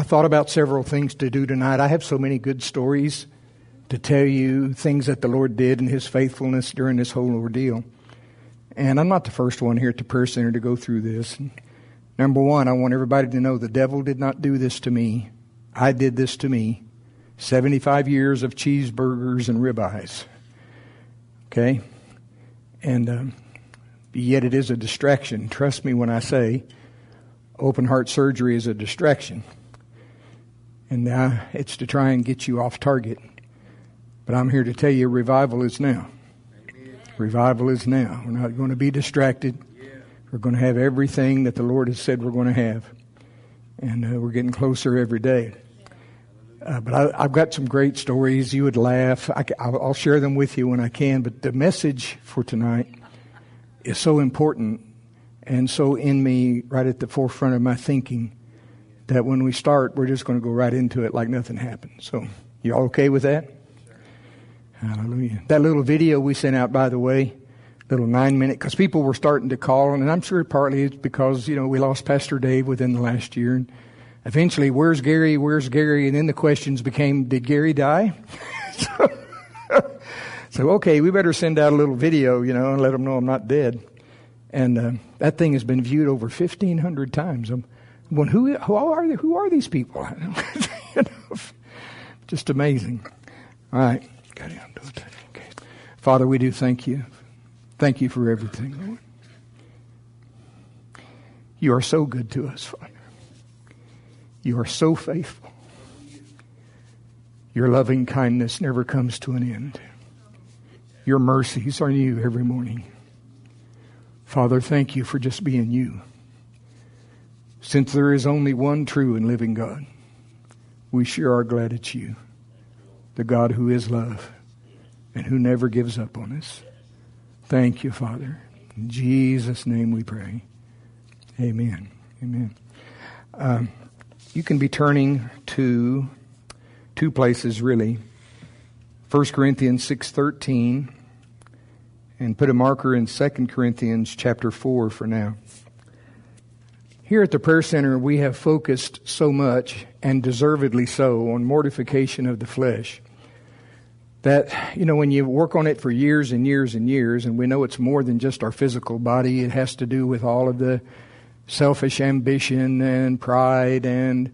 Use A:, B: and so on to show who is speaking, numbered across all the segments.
A: I thought about several things to do tonight. I have so many good stories to tell you, things that the Lord did in His faithfulness during this whole ordeal. And I'm not the first one here at the prayer center to go through this. Number one, I want everybody to know the devil did not do this to me. I did this to me. 75 years of cheeseburgers and ribeyes. Okay? And um, yet it is a distraction. Trust me when I say open heart surgery is a distraction. And uh, it's to try and get you off target. But I'm here to tell you revival is now. Amen. Revival is now. We're not going to be distracted. Yeah. We're going to have everything that the Lord has said we're going to have. And uh, we're getting closer every day. Uh, but I, have got some great stories. You would laugh. I, will share them with you when I can. But the message for tonight is so important and so in me, right at the forefront of my thinking, that when we start, we're just going to go right into it like nothing happened. So, you all okay with that? Hallelujah. That little video we sent out, by the way, little nine minute, because people were starting to call, and I'm sure partly it's because, you know, we lost Pastor Dave within the last year. And eventually, where's Gary? Where's Gary? And then the questions became, did Gary die? so, so, okay, we better send out a little video, you know, and let them know I'm not dead. And uh, that thing has been viewed over 1,500 times. I'm going, who, who, are, they, who are these people? you know, just amazing. All right. Father, we do thank you. Thank you for everything, Lord. You are so good to us, Father. You are so faithful. Your loving kindness never comes to an end. Your mercies are new every morning. Father, thank you for just being you. Since there is only one true and living God, we sure are glad it's you, the God who is love and who never gives up on us. Thank you, Father. In Jesus' name we pray. Amen. Amen. Um, you can be turning to two places really. 1 Corinthians 6:13 and put a marker in 2 Corinthians chapter 4 for now. Here at the Prayer Center, we have focused so much, and deservedly so, on mortification of the flesh. That, you know, when you work on it for years and years and years, and we know it's more than just our physical body, it has to do with all of the selfish ambition and pride and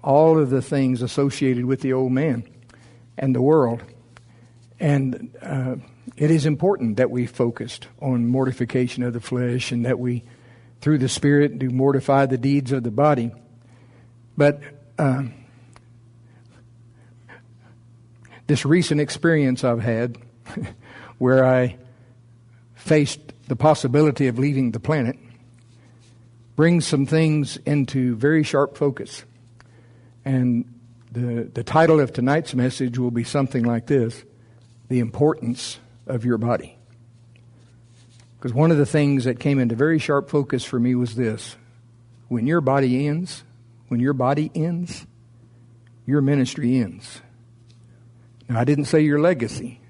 A: all of the things associated with the old man and the world. And uh, it is important that we focused on mortification of the flesh and that we, through the Spirit, do mortify the deeds of the body. But um, this recent experience I've had where I faced the possibility of leaving the planet brings some things into very sharp focus. And the, the title of tonight's message will be something like this The Importance of your body. Because one of the things that came into very sharp focus for me was this when your body ends, when your body ends, your ministry ends. Now, I didn't say your legacy.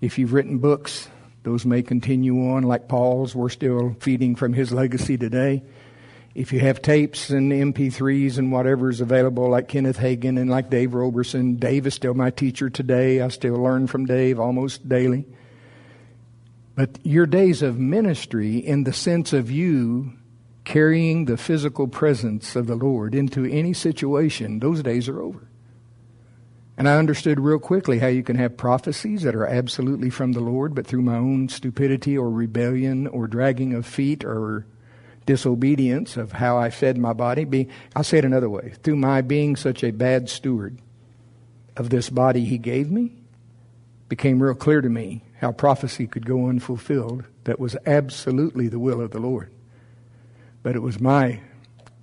A: If you've written books, those may continue on, like Paul's. We're still feeding from his legacy today. If you have tapes and MP3s and whatever is available, like Kenneth Hagin and like Dave Roberson, Dave is still my teacher today. I still learn from Dave almost daily. But your days of ministry, in the sense of you carrying the physical presence of the Lord into any situation, those days are over. And I understood real quickly how you can have prophecies that are absolutely from the Lord, but through my own stupidity or rebellion or dragging of feet or disobedience of how I fed my body. Be, I'll say it another way. Through my being such a bad steward of this body he gave me, became real clear to me how prophecy could go unfulfilled that was absolutely the will of the Lord. But it was my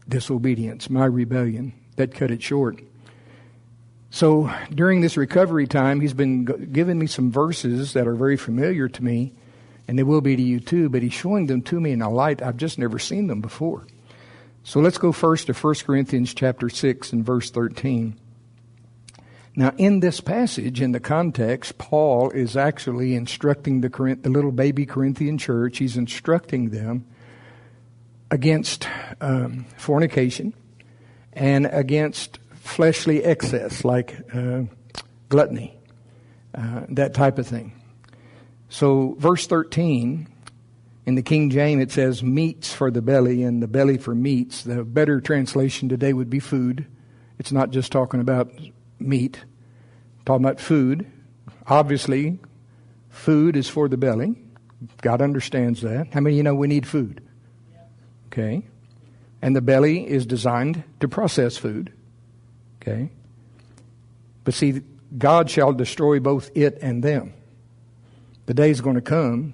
A: disobedience, my rebellion, that cut it short. So during this recovery time, he's been giving me some verses that are very familiar to me and they will be to you too, but he's showing them to me in a light I've just never seen them before. So let's go first to 1 Corinthians chapter 6 and verse 13. Now, in this passage, in the context, Paul is actually instructing the, the little baby Corinthian church, he's instructing them against um, fornication and against fleshly excess like uh, gluttony, uh, that type of thing. So, verse 13 in the King James, it says meats for the belly and the belly for meats. The better translation today would be food. It's not just talking about meat, talking about food. Obviously, food is for the belly. God understands that. How many you know we need food? Okay. And the belly is designed to process food. Okay. But see, God shall destroy both it and them. The day is going to come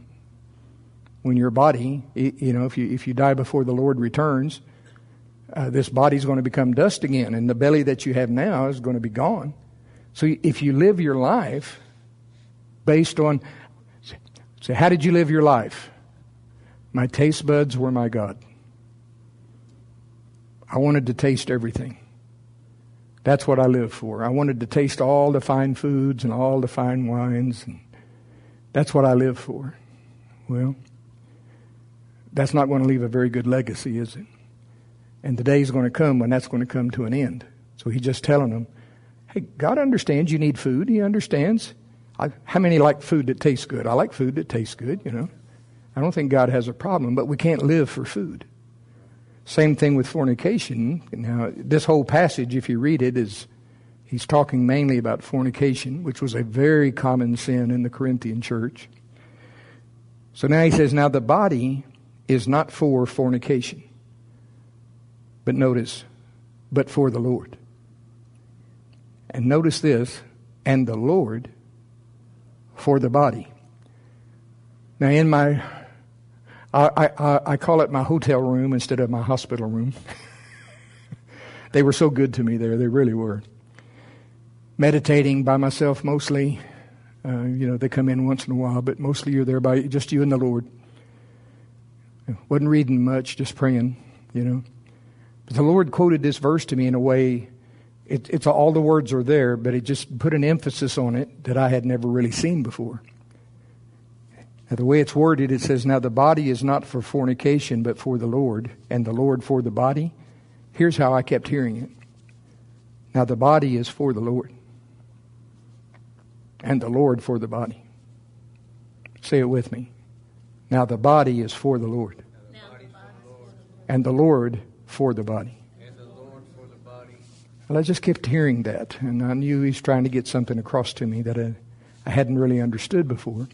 A: when your body, you know, if you, if you die before the Lord returns, uh, this body's going to become dust again, and the belly that you have now is going to be gone. So if you live your life based on, so how did you live your life? My taste buds were my God. I wanted to taste everything. That's what I lived for. I wanted to taste all the fine foods and all the fine wines. And that's what I lived for. Well, that's not going to leave a very good legacy, is it? And the day is going to come when that's going to come to an end. So he's just telling them, hey, God understands you need food. He understands. I, how many like food that tastes good? I like food that tastes good, you know. I don't think God has a problem, but we can't live for food. Same thing with fornication. Now, this whole passage, if you read it, is he's talking mainly about fornication, which was a very common sin in the Corinthian church. So now he says, now the body is not for fornication. But notice, but for the Lord. And notice this, and the Lord for the body. Now, in my, I, I, I call it my hotel room instead of my hospital room. they were so good to me there, they really were. Meditating by myself mostly. Uh, you know, they come in once in a while, but mostly you're there by just you and the Lord. Wasn't reading much, just praying, you know. But the Lord quoted this verse to me in a way, it, it's all the words are there, but it just put an emphasis on it that I had never really seen before. Now, the way it's worded, it says, Now the body is not for fornication, but for the Lord, and the Lord for the body. Here's how I kept hearing it. Now the body is for the Lord, and the Lord for the body. Say it with me. Now the body is for the Lord, and the Lord for the body. Well, I just kept hearing that, and I knew he was trying to get something across to me that I, I hadn't really understood before.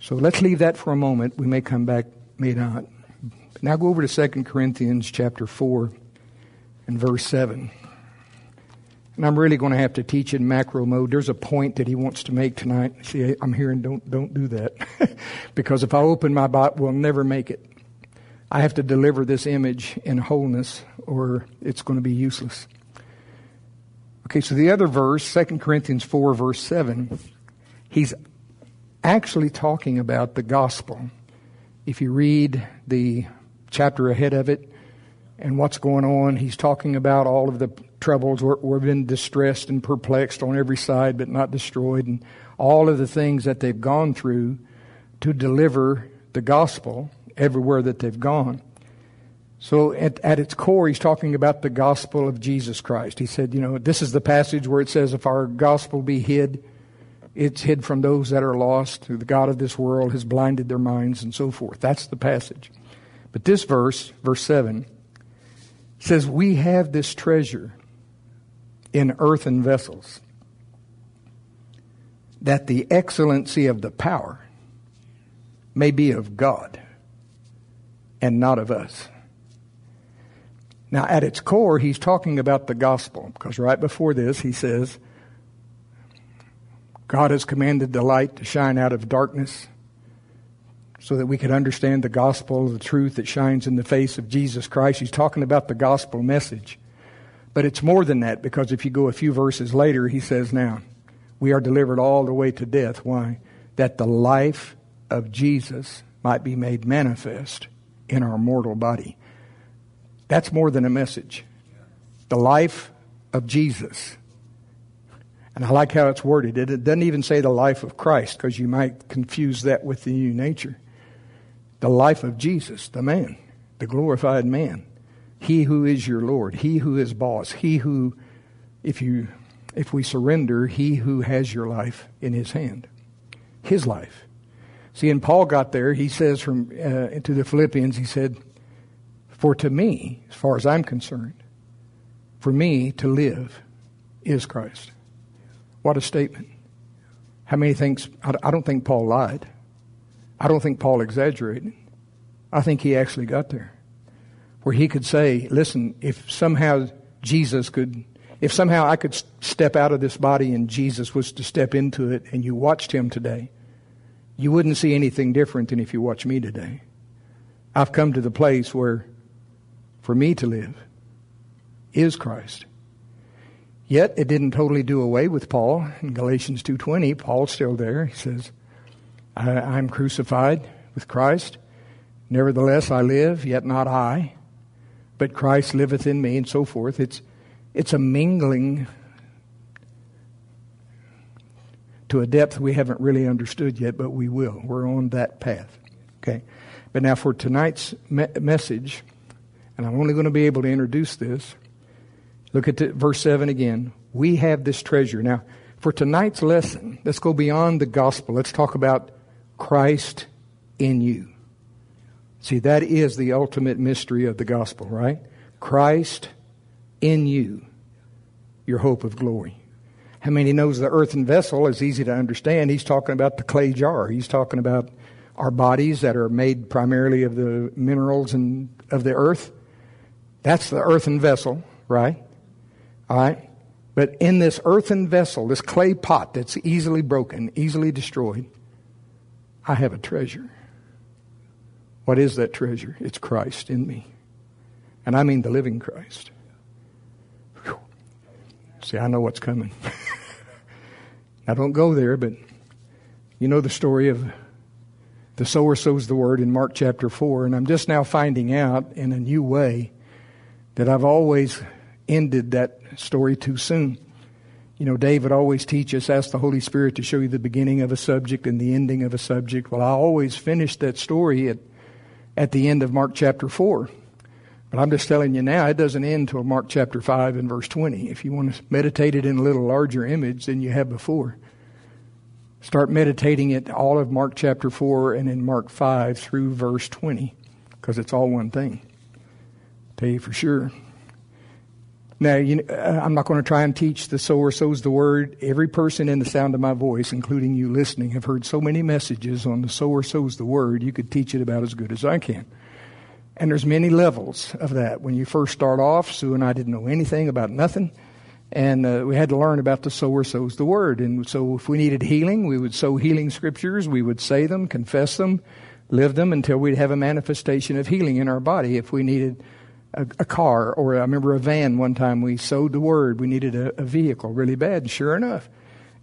A: So let's leave that for a moment. We may come back, may not. Now go over to 2 Corinthians chapter 4 and verse 7. And I'm really going to have to teach in macro mode. There's a point that he wants to make tonight. See, I'm hearing don't don't do that. because if I open my Bible, we'll never make it. I have to deliver this image in wholeness or it's going to be useless. Okay, so the other verse, 2 Corinthians 4, verse 7, he's actually talking about the gospel. If you read the chapter ahead of it and what's going on, he's talking about all of the troubles. We're, we've been distressed and perplexed on every side, but not destroyed, and all of the things that they've gone through to deliver the gospel everywhere that they've gone. So at, at its core, he's talking about the gospel of Jesus Christ. He said, you know, this is the passage where it says, if our gospel be hid, it's hid from those that are lost. The God of this world has blinded their minds and so forth. That's the passage. But this verse, verse 7, says, We have this treasure in earthen vessels, that the excellency of the power may be of God and not of us. Now, at its core, he's talking about the gospel, because right before this, he says, God has commanded the light to shine out of darkness so that we could understand the gospel, the truth that shines in the face of Jesus Christ. He's talking about the gospel message. But it's more than that, because if you go a few verses later, he says, Now, we are delivered all the way to death. Why? That the life of Jesus might be made manifest in our mortal body. That's more than a message. The life of Jesus. And I like how it's worded. It doesn't even say the life of Christ because you might confuse that with the new nature. The life of Jesus, the man, the glorified man. He who is your Lord, He who is boss, He who, if you, if we surrender, He who has your life in His hand, His life. See, and Paul got there. He says from uh, to the Philippians, he said, "For to me, as far as I'm concerned, for me to live is Christ." What a statement! How many things? I don't think Paul lied. I don't think Paul exaggerated. I think he actually got there, where he could say, "Listen, if somehow Jesus could." If somehow I could step out of this body and Jesus was to step into it and you watched him today, you wouldn't see anything different than if you watch me today. I've come to the place where for me to live is Christ. Yet it didn't totally do away with Paul. In Galatians 2:20, Paul's still there. He says, I, am crucified with Christ. Nevertheless I live, yet not I, but Christ liveth in me, and so forth. It's it's a mingling to a depth we haven't really understood yet, but we will. We're on that path. Okay? But now for tonight's me- message, and I'm only going to be able to introduce this. Look at the, verse 7 again. We have this treasure. Now, for tonight's lesson, let's go beyond the gospel. Let's talk about Christ in you. See, that is the ultimate mystery of the gospel, right? Christ in you, your hope of glory. How many he knows the earthen vessel is easy to understand? He's talking about the clay jar. He's talking about our bodies that are made primarily of the minerals and of the earth. That's the earthen vessel, right? All right. But in this earthen vessel, this clay pot that's easily broken, easily destroyed, I have a treasure. What is that treasure? It's Christ in me. And I mean the living Christ. Whew. See, I know what's coming. I don't go there, but you know the story of the sower sows the word in Mark chapter 4, and I'm just now finding out in a new way that I've always ended that story too soon. You know, David always teaches, ask the Holy Spirit to show you the beginning of a subject and the ending of a subject. Well, I always finish that story at, at the end of Mark chapter 4. But I'm just telling you now, it doesn't end until Mark chapter 5 and verse 20. If you want to meditate it in a little larger image than you have before, start meditating it all of Mark chapter 4 and in Mark 5 through verse 20, because it's all one thing. I'll Tell you for sure. Now, you know, uh, I'm not going to try and teach the sower sows the word. Every person in the sound of my voice, including you listening, have heard so many messages on the sower sows the word, you could teach it about as good as I can. And there's many levels of that. When you first start off, Sue and I didn't know anything about nothing. And uh, we had to learn about the sower sows the word. And so if we needed healing, we would sow healing scriptures. We would say them, confess them, live them until we'd have a manifestation of healing in our body. If we needed a, a car, or I remember a van one time, we sowed the word. We needed a, a vehicle really bad. And sure enough,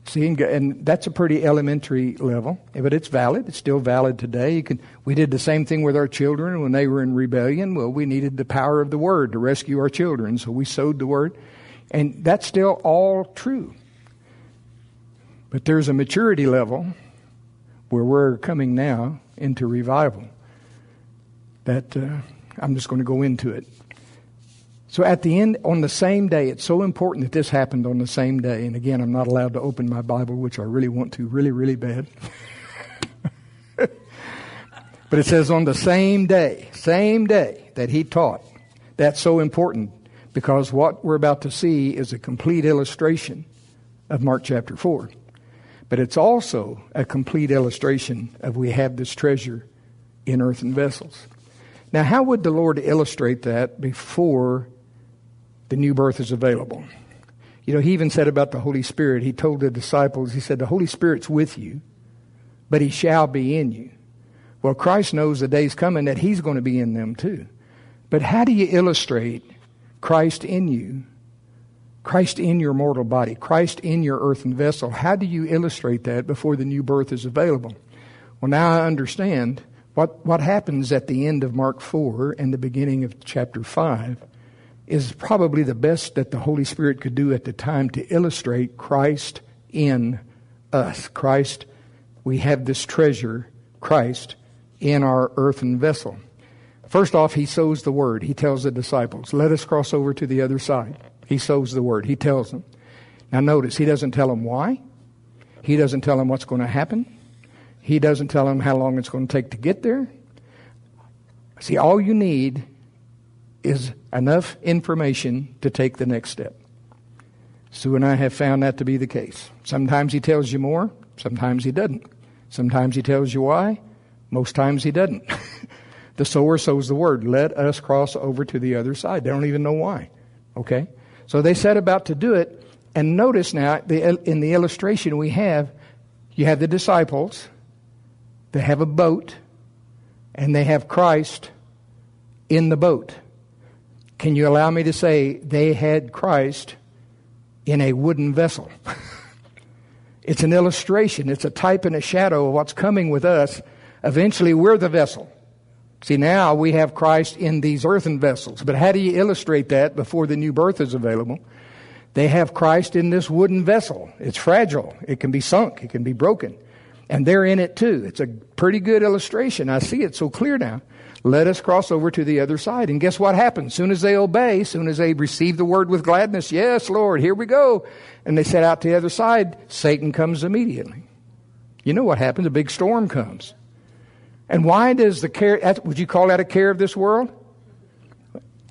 A: See, and that's a pretty elementary level, but it's valid. It's still valid today. Can, we did the same thing with our children when they were in rebellion. Well, we needed the power of the word to rescue our children, so we sowed the word. And that's still all true. But there's a maturity level where we're coming now into revival that uh, I'm just going to go into it. So at the end, on the same day, it's so important that this happened on the same day. And again, I'm not allowed to open my Bible, which I really want to, really, really bad. but it says on the same day, same day that he taught. That's so important because what we're about to see is a complete illustration of Mark chapter 4. But it's also a complete illustration of we have this treasure in earthen vessels. Now, how would the Lord illustrate that before the new birth is available. You know, he even said about the Holy Spirit, he told the disciples, he said, The Holy Spirit's with you, but he shall be in you. Well, Christ knows the day's coming that he's going to be in them too. But how do you illustrate Christ in you? Christ in your mortal body, Christ in your earthen vessel. How do you illustrate that before the new birth is available? Well, now I understand what, what happens at the end of Mark 4 and the beginning of chapter 5 is probably the best that the Holy Spirit could do at the time to illustrate Christ in us. Christ, we have this treasure, Christ, in our earthen vessel. First off, he sows the word. He tells the disciples, let us cross over to the other side. He sows the word. He tells them. Now notice, he doesn't tell them why. He doesn't tell them what's going to happen. He doesn't tell them how long it's going to take to get there. See, all you need is enough information to take the next step. Sue and I have found that to be the case. Sometimes he tells you more, sometimes he doesn't. Sometimes he tells you why, most times he doesn't. the sower sows the word. Let us cross over to the other side. They don't even know why. Okay? So they set about to do it. And notice now, the, in the illustration we have, you have the disciples, they have a boat, and they have Christ in the boat. Can you allow me to say they had Christ in a wooden vessel? it's an illustration, it's a type and a shadow of what's coming with us. Eventually, we're the vessel. See, now we have Christ in these earthen vessels. But how do you illustrate that before the new birth is available? They have Christ in this wooden vessel. It's fragile. It can be sunk. It can be broken. And they're in it too. It's a pretty good illustration. I see it so clear now. Let us cross over to the other side. And guess what happens? Soon as they obey, soon as they receive the word with gladness, yes, Lord, here we go. And they set out to the other side, Satan comes immediately. You know what happens? A big storm comes. And why does the care, would you call that a care of this world?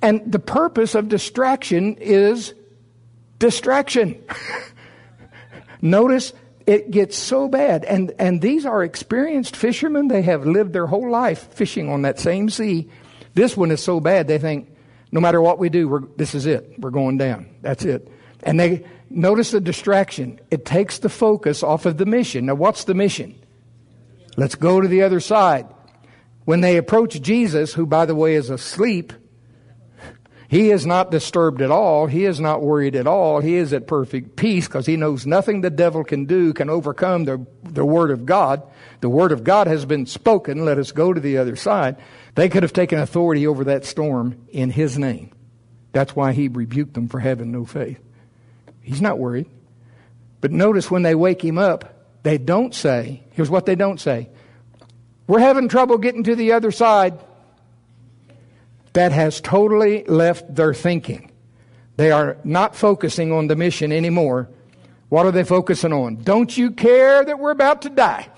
A: And the purpose of distraction is distraction. Notice it gets so bad. And, and these are experienced fishermen. They have lived their whole life fishing on that same sea. This one is so bad, they think, no matter what we do, this is it. We're going down. That's it. And they notice the distraction. It takes the focus off of the mission. Now, what's the mission? Let's go to the other side. When they approach Jesus, who, by the way, is asleep, he is not disturbed at all. He is not worried at all. He is at perfect peace because he knows nothing the devil can do can overcome the, the Word of God. The Word of God has been spoken. Let us go to the other side. They could have taken authority over that storm in his name. That's why he rebuked them for having no faith. He's not worried. But notice when they wake him up, they don't say, here's what they don't say. We're having trouble getting to the other side that has totally left their thinking. They are not focusing on the mission anymore. What are they focusing on? Don't you care that we're about to die?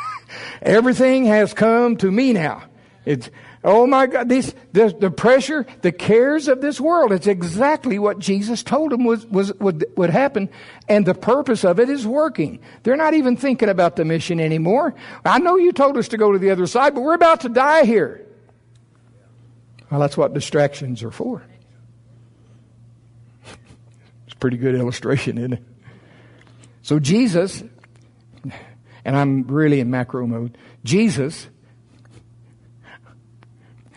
A: Everything has come to me now. It's, oh my God, this, the, the pressure, the cares of this world. It's exactly what Jesus told them was, was, would, would happen. And the purpose of it is working. They're not even thinking about the mission anymore. I know you told us to go to the other side, but we're about to die here. Well, that's what distractions are for. It's a pretty good illustration, isn't it? So, Jesus, and I'm really in macro mode, Jesus,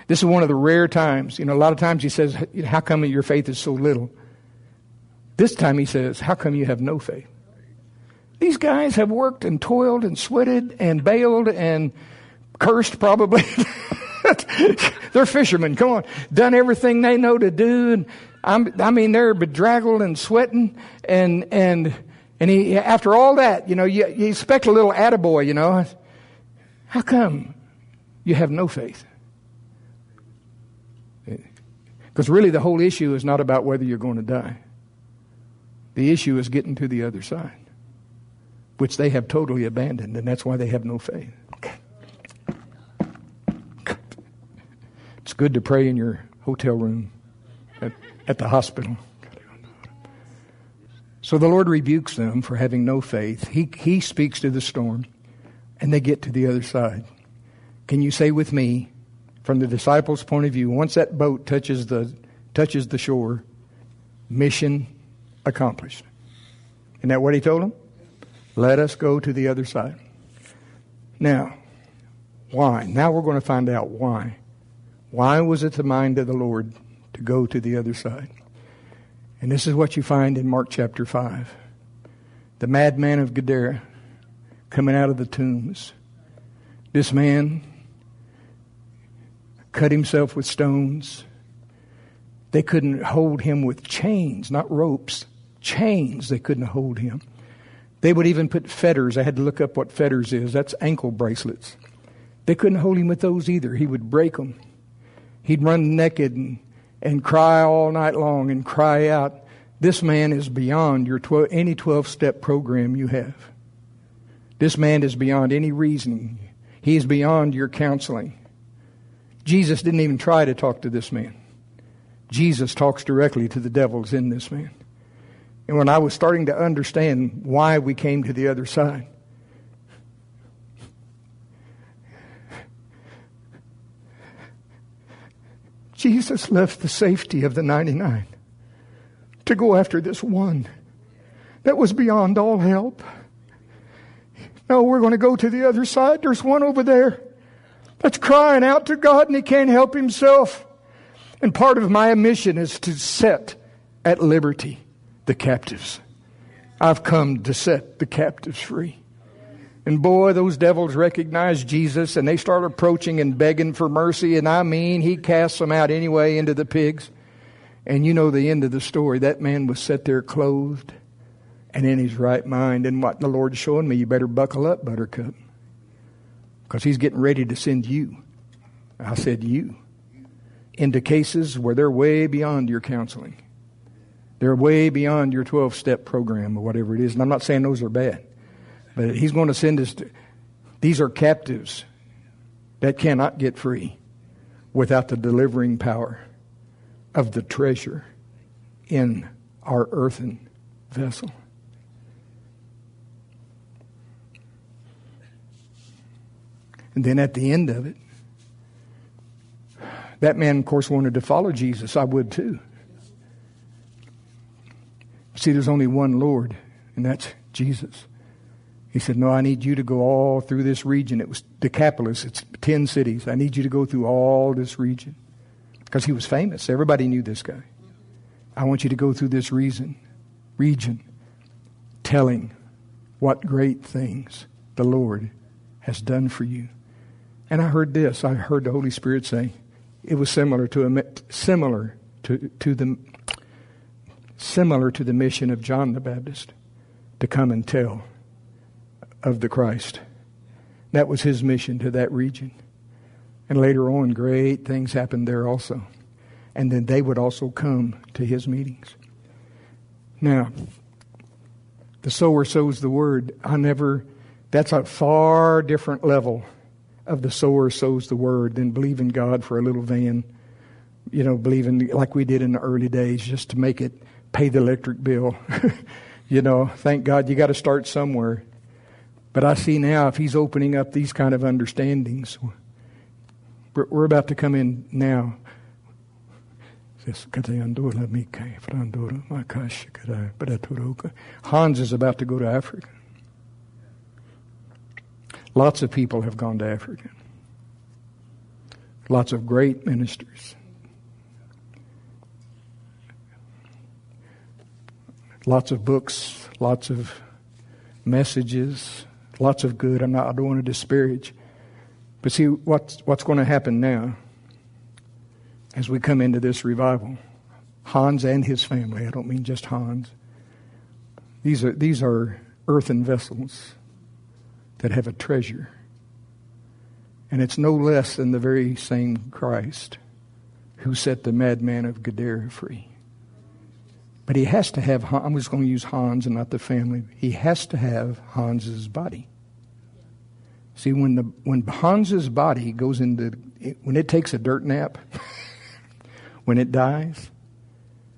A: this is one of the rare times. You know, a lot of times he says, How come your faith is so little? This time he says, How come you have no faith? These guys have worked and toiled and sweated and bailed and cursed probably. they're fishermen. Come on, done everything they know to do, and I'm, i mean they're bedraggled and sweating, and and and he after all that, you know, you, you expect a little attaboy, you know. How come you have no faith? Because really, the whole issue is not about whether you're going to die. The issue is getting to the other side, which they have totally abandoned, and that's why they have no faith. Good to pray in your hotel room at, at the hospital. So the Lord rebukes them for having no faith. He, he speaks to the storm, and they get to the other side. Can you say with me, from the disciples' point of view, once that boat touches the, touches the shore, mission accomplished? Isn't that what he told them? Let us go to the other side. Now, why? Now we're going to find out why. Why was it the mind of the Lord to go to the other side? And this is what you find in Mark chapter 5. The madman of Gadara coming out of the tombs. This man cut himself with stones. They couldn't hold him with chains, not ropes, chains. They couldn't hold him. They would even put fetters. I had to look up what fetters is. That's ankle bracelets. They couldn't hold him with those either. He would break them. He'd run naked and, and cry all night long and cry out. This man is beyond your 12, any 12 step program you have. This man is beyond any reasoning. He is beyond your counseling. Jesus didn't even try to talk to this man. Jesus talks directly to the devils in this man. And when I was starting to understand why we came to the other side, Jesus left the safety of the 99 to go after this one that was beyond all help. No, we're going to go to the other side. There's one over there that's crying out to God and he can't help himself. And part of my mission is to set at liberty the captives. I've come to set the captives free. And boy, those devils recognize Jesus and they start approaching and begging for mercy. And I mean, he casts them out anyway into the pigs. And you know the end of the story. That man was set there clothed and in his right mind. And what the Lord's showing me, you better buckle up, Buttercup. Because he's getting ready to send you. I said you. Into cases where they're way beyond your counseling. They're way beyond your 12 step program or whatever it is. And I'm not saying those are bad. But he's going to send us. To, these are captives that cannot get free without the delivering power of the treasure in our earthen vessel. And then at the end of it, that man, of course, wanted to follow Jesus. I would too. See, there's only one Lord, and that's Jesus. He said, No, I need you to go all through this region. It was Decapolis, it's 10 cities. I need you to go through all this region. Because he was famous. Everybody knew this guy. I want you to go through this reason, region, telling what great things the Lord has done for you. And I heard this. I heard the Holy Spirit say it was similar to a, similar to, to the similar to the mission of John the Baptist to come and tell of the Christ. That was his mission to that region. And later on, great things happened there also. And then they would also come to his meetings. Now, the sower sows the word. I never, that's a far different level of the sower sows the word than believing God for a little van. You know, believing like we did in the early days just to make it pay the electric bill. you know, thank God you got to start somewhere. But I see now if he's opening up these kind of understandings, we're, about to come in now. Hans is about to go to Africa. Lots of people have gone to Africa. Lots of great ministers. Lots of books, lots of messages, lots of good. I'm not, I don't want to disparage. But see, what's, what's going to happen now as we come into this revival? Hans and his family, I don't mean just Hans. These are, these are earthen vessels that have a treasure. And it's no less than the very same Christ who set the madman of Gadara free. But he has to have, I'm just going to use Hans and not the family. He has to have Hans's body. See, when, the, when Hans's body goes into, when it takes a dirt nap, when it dies,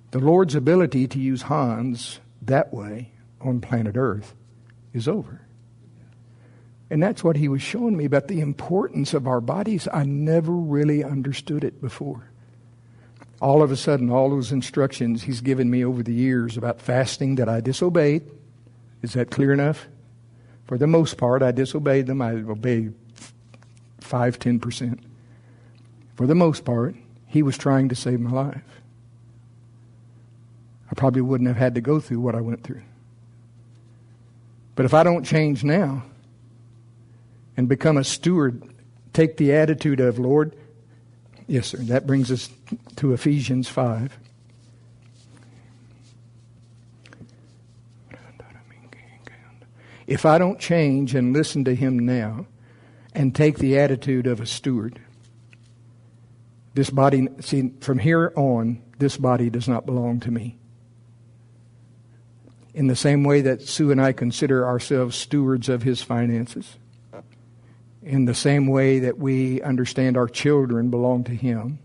A: the Lord's ability to use Hans that way on planet Earth is over. And that's what he was showing me about the importance of our bodies. I never really understood it before. All of a sudden, all those instructions he's given me over the years about fasting that I disobeyed. Is that clear enough? For the most part, I disobeyed them. I obeyed five, ten percent. For the most part, he was trying to save my life. I probably wouldn't have had to go through what I went through. But if I don't change now, and become a steward, take the attitude of, Lord, yes, sir, that brings us to Ephesians 5. If I don't change and listen to him now and take the attitude of a steward, This body, see, from here on, this body does not belong to me. In the same way that Sue and I consider ourselves stewards of his finances, in the same way that we understand our children belong to him,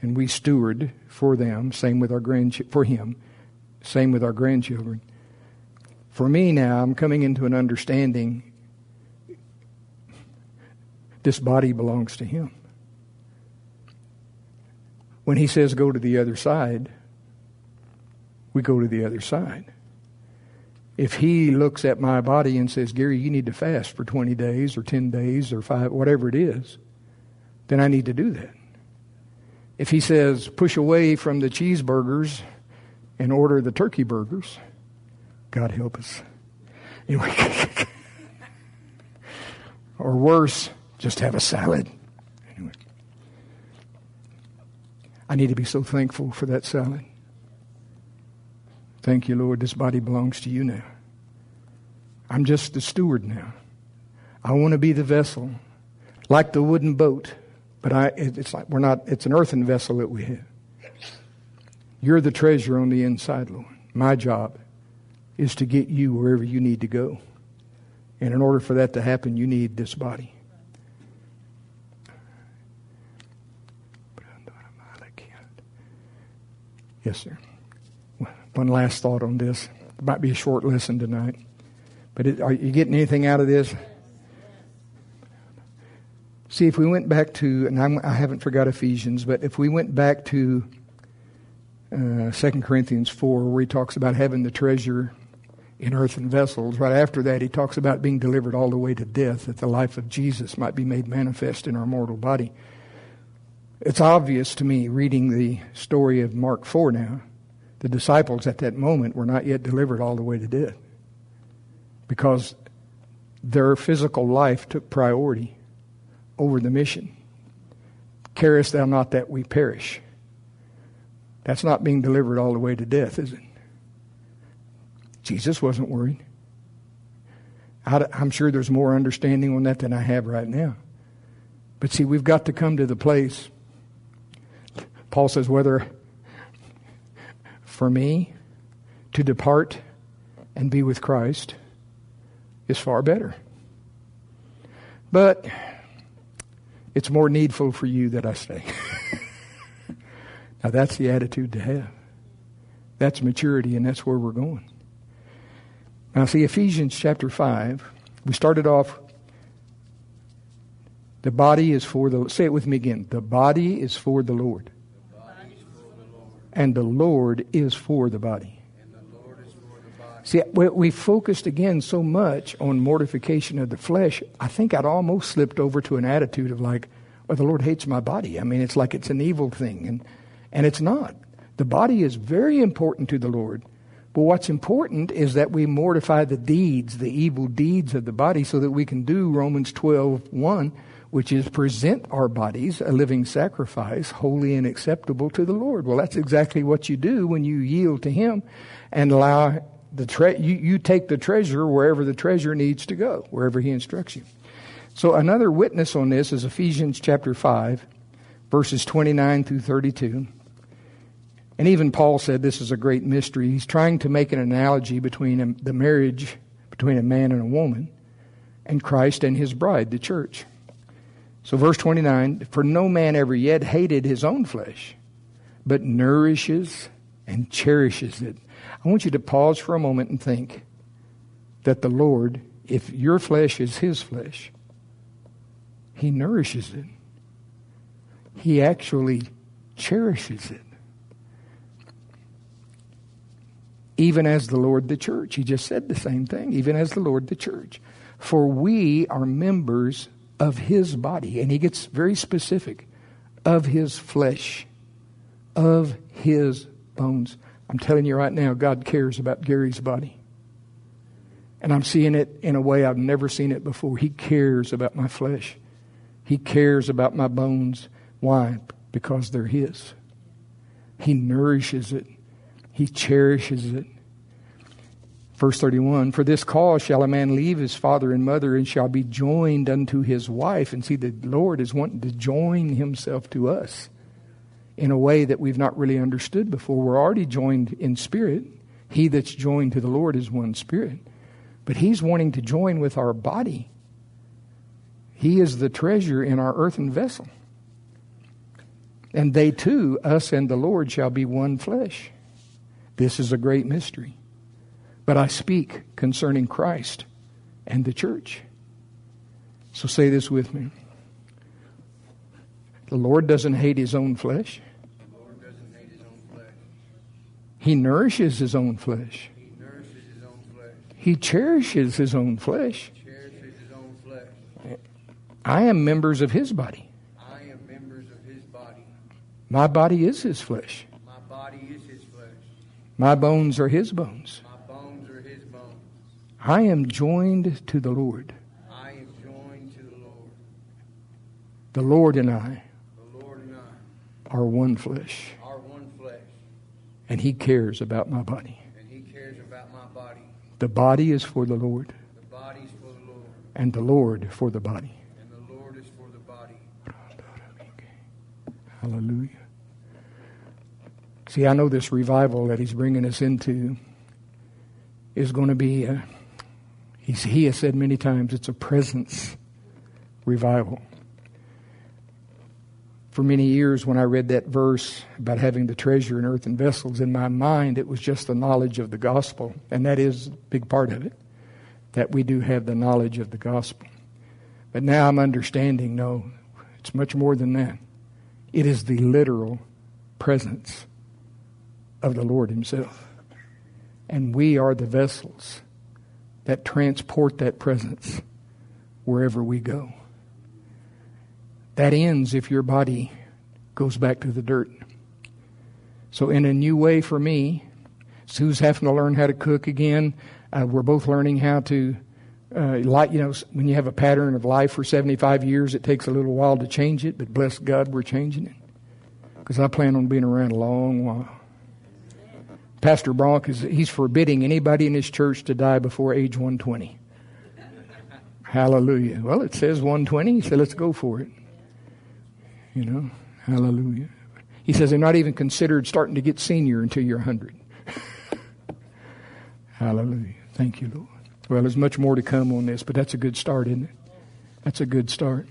A: and we steward for them, same with our grandchildren, for him, same with our grandchildren. For me now, I'm coming into an understanding this body belongs to him. When he says go to the other side, we go to the other side. If he looks at my body and says, Gary, you need to fast for 20 days or 10 days or five, whatever it is, then I need to do that. If he says, push away from the cheeseburgers and order the turkey burgers, God help us. Anyway, or worse, just have a salad. Anyway. I need to be so thankful for that salad. Thank you, Lord. This body belongs to you now. I'm just the steward now. I want to be the vessel, like the wooden boat, but I, it's like we're not, it's an earthen vessel that we have. You're the treasure on the inside, Lord. My job is to get you wherever you need to go. And in order for that to happen, you need this body. Yes, sir. One last thought on this. It might be a short lesson tonight. But it, are you getting anything out of this? See, if we went back to, and I'm, I have not forgot Ephesians, but if we went back to uh, 2 Corinthians 4, where he talks about having the treasure in earthen vessels, right after that, he talks about being delivered all the way to death, that the life of Jesus might be made manifest in our mortal body. It's obvious to me, reading the story of Mark 4 now, the disciples at that moment were not yet delivered all the way to death because their physical life took priority over the mission. Carest thou not that we perish? That's not being delivered all the way to death, is it? Jesus wasn't worried. I'm sure there's more understanding on that than I have right now. But see, we've got to come to the place Paul says, whether for me to depart and be with Christ is far better. But it's more needful for you that I stay. now that's the attitude to have. That's maturity, and that's where we're going. Now, see, Ephesians chapter 5, we started off the body is for the, say it with me again. The body is for the Lord and the Lord is for the body. See, we focused again so much on mortification of the flesh. I think I'd almost slipped over to an attitude of like, well, the Lord hates my body. I mean, it's like it's an evil thing. And, and it's not. The body is very important to the Lord. But what's important is that we mortify the deeds, the evil deeds of the body, so that we can do Romans 12 1 which is present our bodies a living sacrifice, holy and acceptable to the Lord. Well, that's exactly what you do when you yield to Him and allow the tre- you, you take the treasure wherever the treasure needs to go, wherever He instructs you. So another witness on this is Ephesians chapter 5, verses 29 through 32. And even Paul said this is a great mystery. He's trying to make an analogy between the marriage between a man and a woman and Christ and his bride, the church. So, verse 29 For no man ever yet hated his own flesh, but nourishes and cherishes it. I want you to pause for a moment and think that the Lord, if your flesh is his flesh, he nourishes it. He actually cherishes it. Even as the Lord the church. He just said the same thing. Even as the Lord the church. For we are members of his body. And he gets very specific of his flesh, of his bones. I'm telling you right now, God cares about Gary's body. And I'm seeing it in a way I've never seen it before. He cares about my flesh. He cares about my bones. Why? Because they're His. He nourishes it, He cherishes it. Verse 31 For this cause shall a man leave his father and mother and shall be joined unto his wife. And see, the Lord is wanting to join himself to us in a way that we've not really understood before. We're already joined in spirit. He that's joined to the Lord is one spirit. But he's wanting to join with our body. He is the treasure in our earthen vessel. And they too, us and the Lord, shall be one flesh. This is a great mystery. But I speak concerning Christ and the church. So say this with me. The Lord doesn't hate his own flesh. He nourishes his own flesh. He cherishes his own flesh. I am members of his body.
B: I am members of his body.
A: My body is his flesh.
B: My body is his flesh.
A: My bones are his bones.
B: My bones are his bones.
A: I am joined to the Lord.
B: I am joined to the Lord.
A: The Lord and I
B: The Lord and I
A: are one flesh,
B: are one flesh,
A: and He cares about my body.
B: and he cares about my body.
A: The body is for the Lord,
B: The body's for the Lord,
A: and the Lord for the body.
B: and the Lord is for the body.
A: Hallelujah. See, I know this revival that He's bringing us into is going to be, a, he's, He has said many times, it's a presence revival. For many years, when I read that verse about having the treasure in earthen vessels, in my mind it was just the knowledge of the gospel, and that is a big part of it, that we do have the knowledge of the gospel. But now I'm understanding no, it's much more than that. It is the literal presence of the Lord Himself. And we are the vessels that transport that presence wherever we go. That ends if your body goes back to the dirt. So, in a new way for me, Sue's having to learn how to cook again. Uh, we're both learning how to, uh, like, you know, when you have a pattern of life for 75 years, it takes a little while to change it, but bless God, we're changing it. Because I plan on being around a long while. Pastor Bronk is he's forbidding anybody in his church to die before age 120. Hallelujah. Well, it says 120, so let's go for it. You know, hallelujah. He says they're not even considered starting to get senior until you're 100. hallelujah. Thank you, Lord. Well, there's much more to come on this, but that's a good start, isn't it? That's a good start.